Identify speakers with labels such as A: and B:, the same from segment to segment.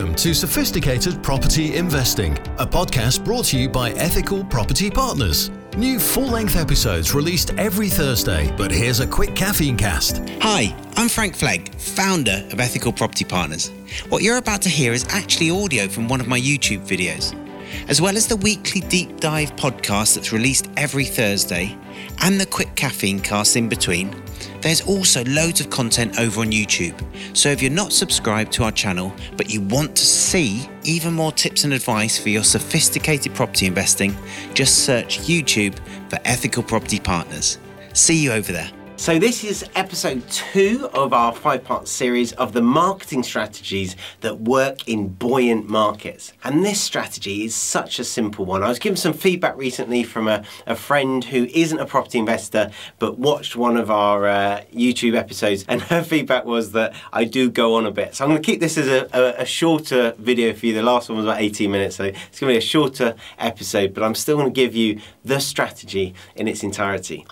A: Welcome to Sophisticated Property Investing, a podcast brought to you by Ethical Property Partners. New full length episodes released every Thursday, but here's a quick caffeine cast.
B: Hi, I'm Frank Flegg, founder of Ethical Property Partners. What you're about to hear is actually audio from one of my YouTube videos. As well as the weekly deep dive podcast that's released every Thursday and the quick caffeine cast in between, there's also loads of content over on YouTube. So if you're not subscribed to our channel, but you want to see even more tips and advice for your sophisticated property investing, just search YouTube for Ethical Property Partners. See you over there. So, this is episode two of our five part series of the marketing strategies that work in buoyant markets. And this strategy is such a simple one. I was given some feedback recently from a, a friend who isn't a property investor but watched one of our uh, YouTube episodes, and her feedback was that I do go on a bit. So, I'm going to keep this as a, a, a shorter video for you. The last one was about 18 minutes, so it's going to be a shorter episode, but I'm still to give you the strategy in its entirety.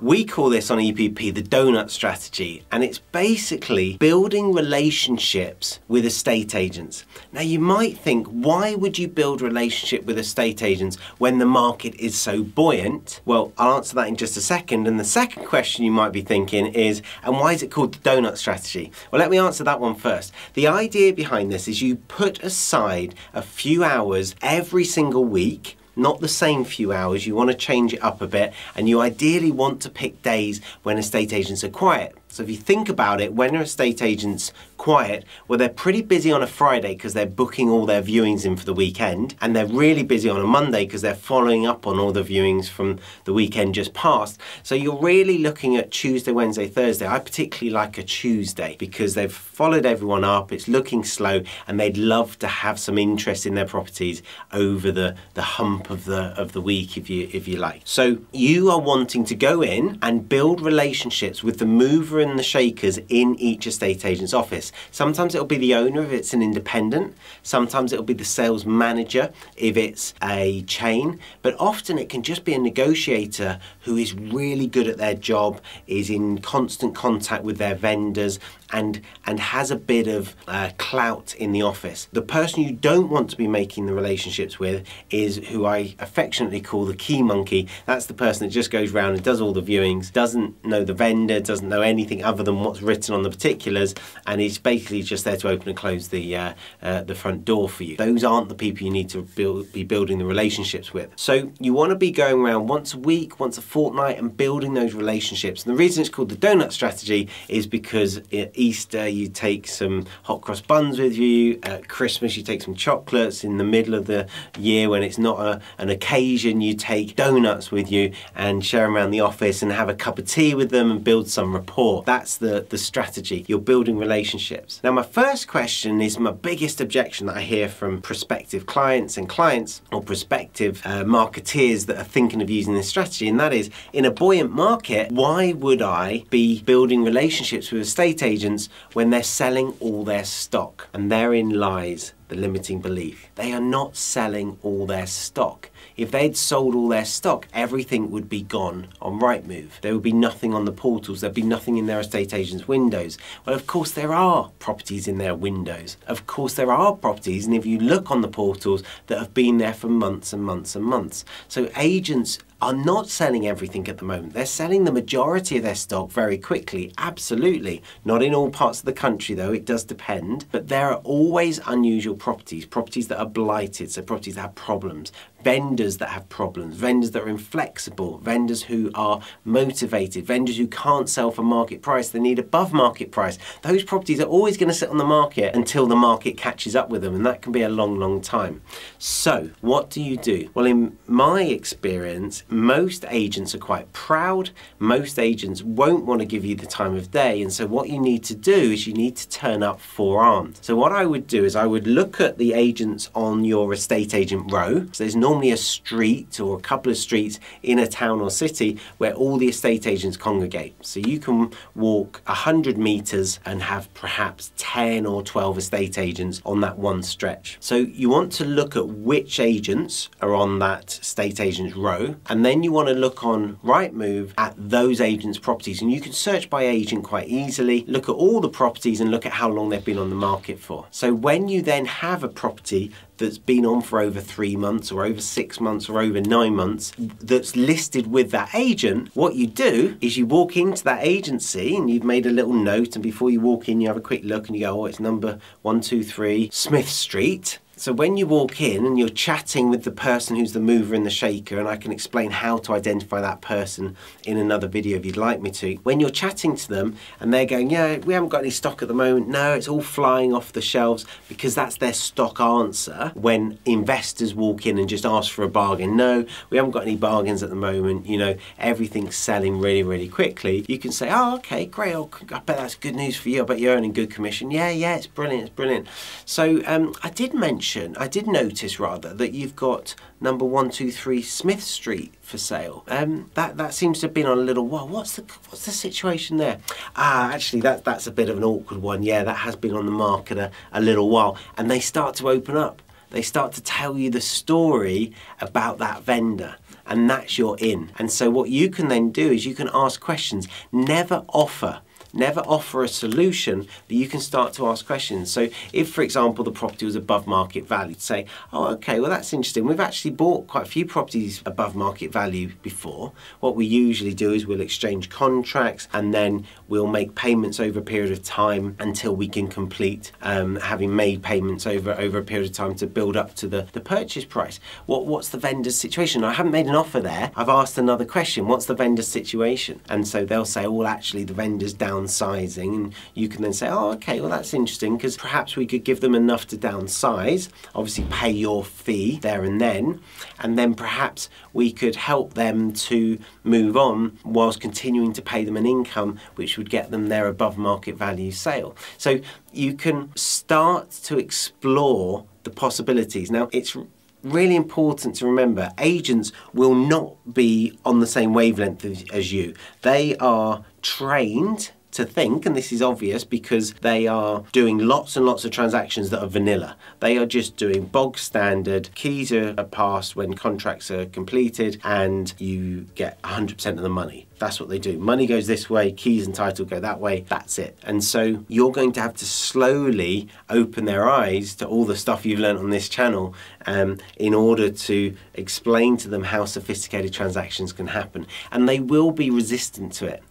B: We call this on EPP the donut strategy, and it's basically building relationships with estate agents. Now, you might think, why would you build relationship with estate agents when the market is so buoyant? Well, I'll answer that in just a second. And the second question you might be thinking is, and why is it called the donut strategy? Well, let me answer that one first. The idea behind this is you put aside a few hours every single week not the same few hours. You want to change it up a bit, and you ideally want to pick days when estate agents are quiet. So if you think about it, when are estate agents quiet? Well, they're pretty busy on a Friday because they're booking all their viewings in for the weekend, and they're really busy on a Monday because they're following up on all the viewings from the weekend just past. So you're really looking at Tuesday, Wednesday, Thursday. I particularly like a Tuesday because they've followed everyone up, it's looking slow, and they'd love to have some interest in their properties over the, the hump of the of the week if you if you like. So you are wanting to go in and build relationships with the mover and the shakers in each estate agent's office. Sometimes it'll be the owner if it's an independent, sometimes it'll be the sales manager if it's a chain, but often it can just be a negotiator who is really good at their job, is in constant contact with their vendors, and and has a bit of uh, clout in the office. The person you don't want to be making the relationships with is who I affectionately call the key monkey. That's the person that just goes around and does all the viewings, doesn't know the vendor, doesn't know anything other than what's written on the particulars, and is basically just there to open and close the uh, uh, the front door for you. Those aren't the people you need to build, be building the relationships with. So you want to be going around once a week, once a fortnight, and building those relationships. And the reason it's called the donut strategy is because it, Easter, you take some hot cross buns with you. At Christmas, you take some chocolates. In the middle of the year, when it's not a, an occasion, you take donuts with you and share them around the office and have a cup of tea with them and build some rapport. That's the, the strategy. You're building relationships. Now, my first question is my biggest objection that I hear from prospective clients and clients or prospective uh, marketeers that are thinking of using this strategy, and that is in a buoyant market, why would I be building relationships with estate agents? Agents when they're selling all their stock. And therein lies the limiting belief. They are not selling all their stock. If they'd sold all their stock, everything would be gone on Rightmove. There would be nothing on the portals, there'd be nothing in their estate agents' windows. Well, of course, there are properties in their windows. Of course, there are properties, and if you look on the portals, that have been there for months and months and months. So, agents are not selling everything at the moment. They're selling the majority of their stock very quickly, absolutely. Not in all parts of the country, though, it does depend. But there are always unusual properties, properties that are blighted, so properties that have problems, vendors that have problems, vendors that are inflexible, vendors who are motivated, vendors who can't sell for market price, they need above market price. Those properties are always going to sit on the market until the market catches up with them, and that can be a long, long time. So, what do you do? Well, in my experience, most agents are quite proud. Most agents won't want to give you the time of day, and so what you need to do is you need to turn up forearmed. So, what I would do is I would look at the agents on your estate agent row. So, there's normally normally a street or a couple of streets in a town or city where all the estate agents congregate. So you can walk 100 metres and have perhaps 10 or 12 estate agents on that one stretch. So you want to look at which agents are on that estate agents row, and then you want to look on Rightmove at those agents' properties. And you can search by agent quite easily, look at all the properties and look at how long they've been on the market for. So when you then have a property that's been on for over three months or over six months or over nine months that's listed with that agent, what you do is you walk into that agency and you've made a little note, and before you walk in, you have a quick look and you go, oh, it's number 123 Smith Street. So when you walk in and you're chatting with the person who's the mover and the shaker, and I can explain how to identify that person in another video if you'd like me to. When you're chatting to them and they're going, yeah, we haven't got any stock at the moment. No, it's all flying off the shelves because that's their stock answer when investors walk in and just ask for a bargain. No, we haven't got any bargains at the moment. You know, everything's selling really, really quickly. You can say, oh, okay, great. Oh, I bet that's good news for you. I bet you're earning good commission. Yeah, yeah, it's brilliant. It's brilliant. So um, I did mention mention, I did notice rather, that you've got number 123 Smith Street for sale. Um, that that seems to have been on a little while. What's the what's the situation there? Ah, actually, that that's a bit of an awkward one. Yeah, that has been on the market a, a little while, and they start to open up. They start to tell you the story about that vendor and that's your in. And so what you can then do is you can ask questions. Never offer never offer a solution, but you can start to ask questions. So, if, for example, the property was above market value, to say, oh, okay, well, that's interesting. We've actually bought quite a few properties above market value before. What we usually do is we'll exchange contracts and then we'll make payments over a period of time until we can complete um, having made payments over, over a period of time to build up to the, the purchase price. What, what's the vendor's situation? I haven't made an offer there. I've asked another question. What's the vendor's situation? And so they'll say, well, actually, the vendor's down downsizing, and you can then say, oh, okay, well, that's interesting because perhaps we could give them enough to downsize, obviously pay your fee there and then, and then perhaps we could help them to move on whilst continuing to pay them an income which would get them their above market value sale. So you can start to explore the possibilities. Now, it's really important to remember agents will not be on the same wavelength as you. They are trained to think, and this is obvious because they are doing lots and lots of transactions that are vanilla. They are just doing bog standard, keys are, passed when contracts are completed, and you get 100% of the money. That's what they do. Money goes this way, keys and title go that way, that's it. And so you're going to have to slowly open their eyes to all the stuff you've learned on this channel um, in order to explain to them how sophisticated transactions can happen. And they will be resistant to it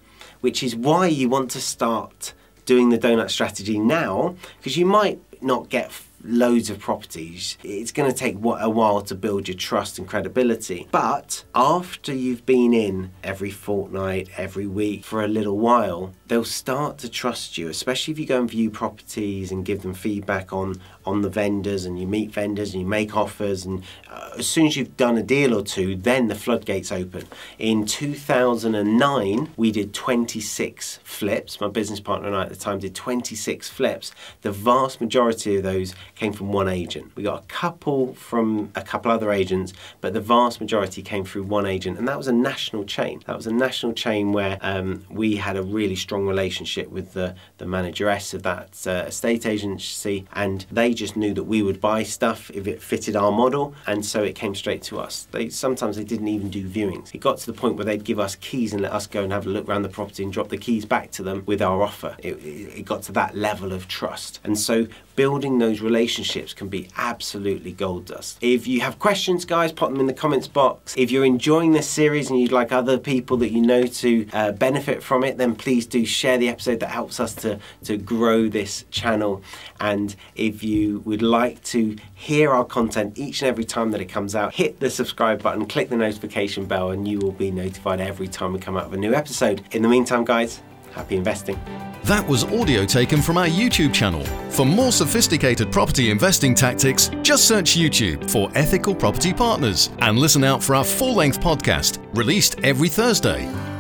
B: which is why you want to start doing the donut strategy now because you might not get loads of properties. It's going to take a while to build your trust and credibility. But after you've been in every fortnight, every week for a little while, they'll start to trust you, especially if you go and view properties and give them feedback on on the vendors and you meet vendors and you make offers and uh, as soon as you've done a deal or two then the floodgates open in 2009 we did 26 flips my business partner and I at the time did 26 flips the vast majority of those came from one agent. We got a couple from a couple other agents, but the vast majority came through one agent, and that was a national chain. That was a national chain where um, we had a really strong relationship with the, the manageress of that uh, estate agency, and they just knew that we would buy stuff if it fitted our model, and so it came straight to us. They sometimes they didn't even do viewings. It got to the point where they'd give us keys and let us go and have a look around the property and drop the keys back to them with our offer. It, it, got to that level of trust, and so building those relationships can be absolutely gold dust. If you have questions, guys, pop them in the comments box. If you're enjoying this series and you'd like other people that you know to uh, benefit from it, then please do share the episode. That helps us to, to grow this channel. And if you would like to hear our content each and every time that it comes out, hit the subscribe button, click the notification bell, and you will be notified every time we come out with a new episode. In the meantime, guys, happy investing.
A: That was audio taken from our YouTube channel. For more sophisticated property investing tactics, just search YouTube for Ethical Property Partners and listen out for our full length podcast released every Thursday.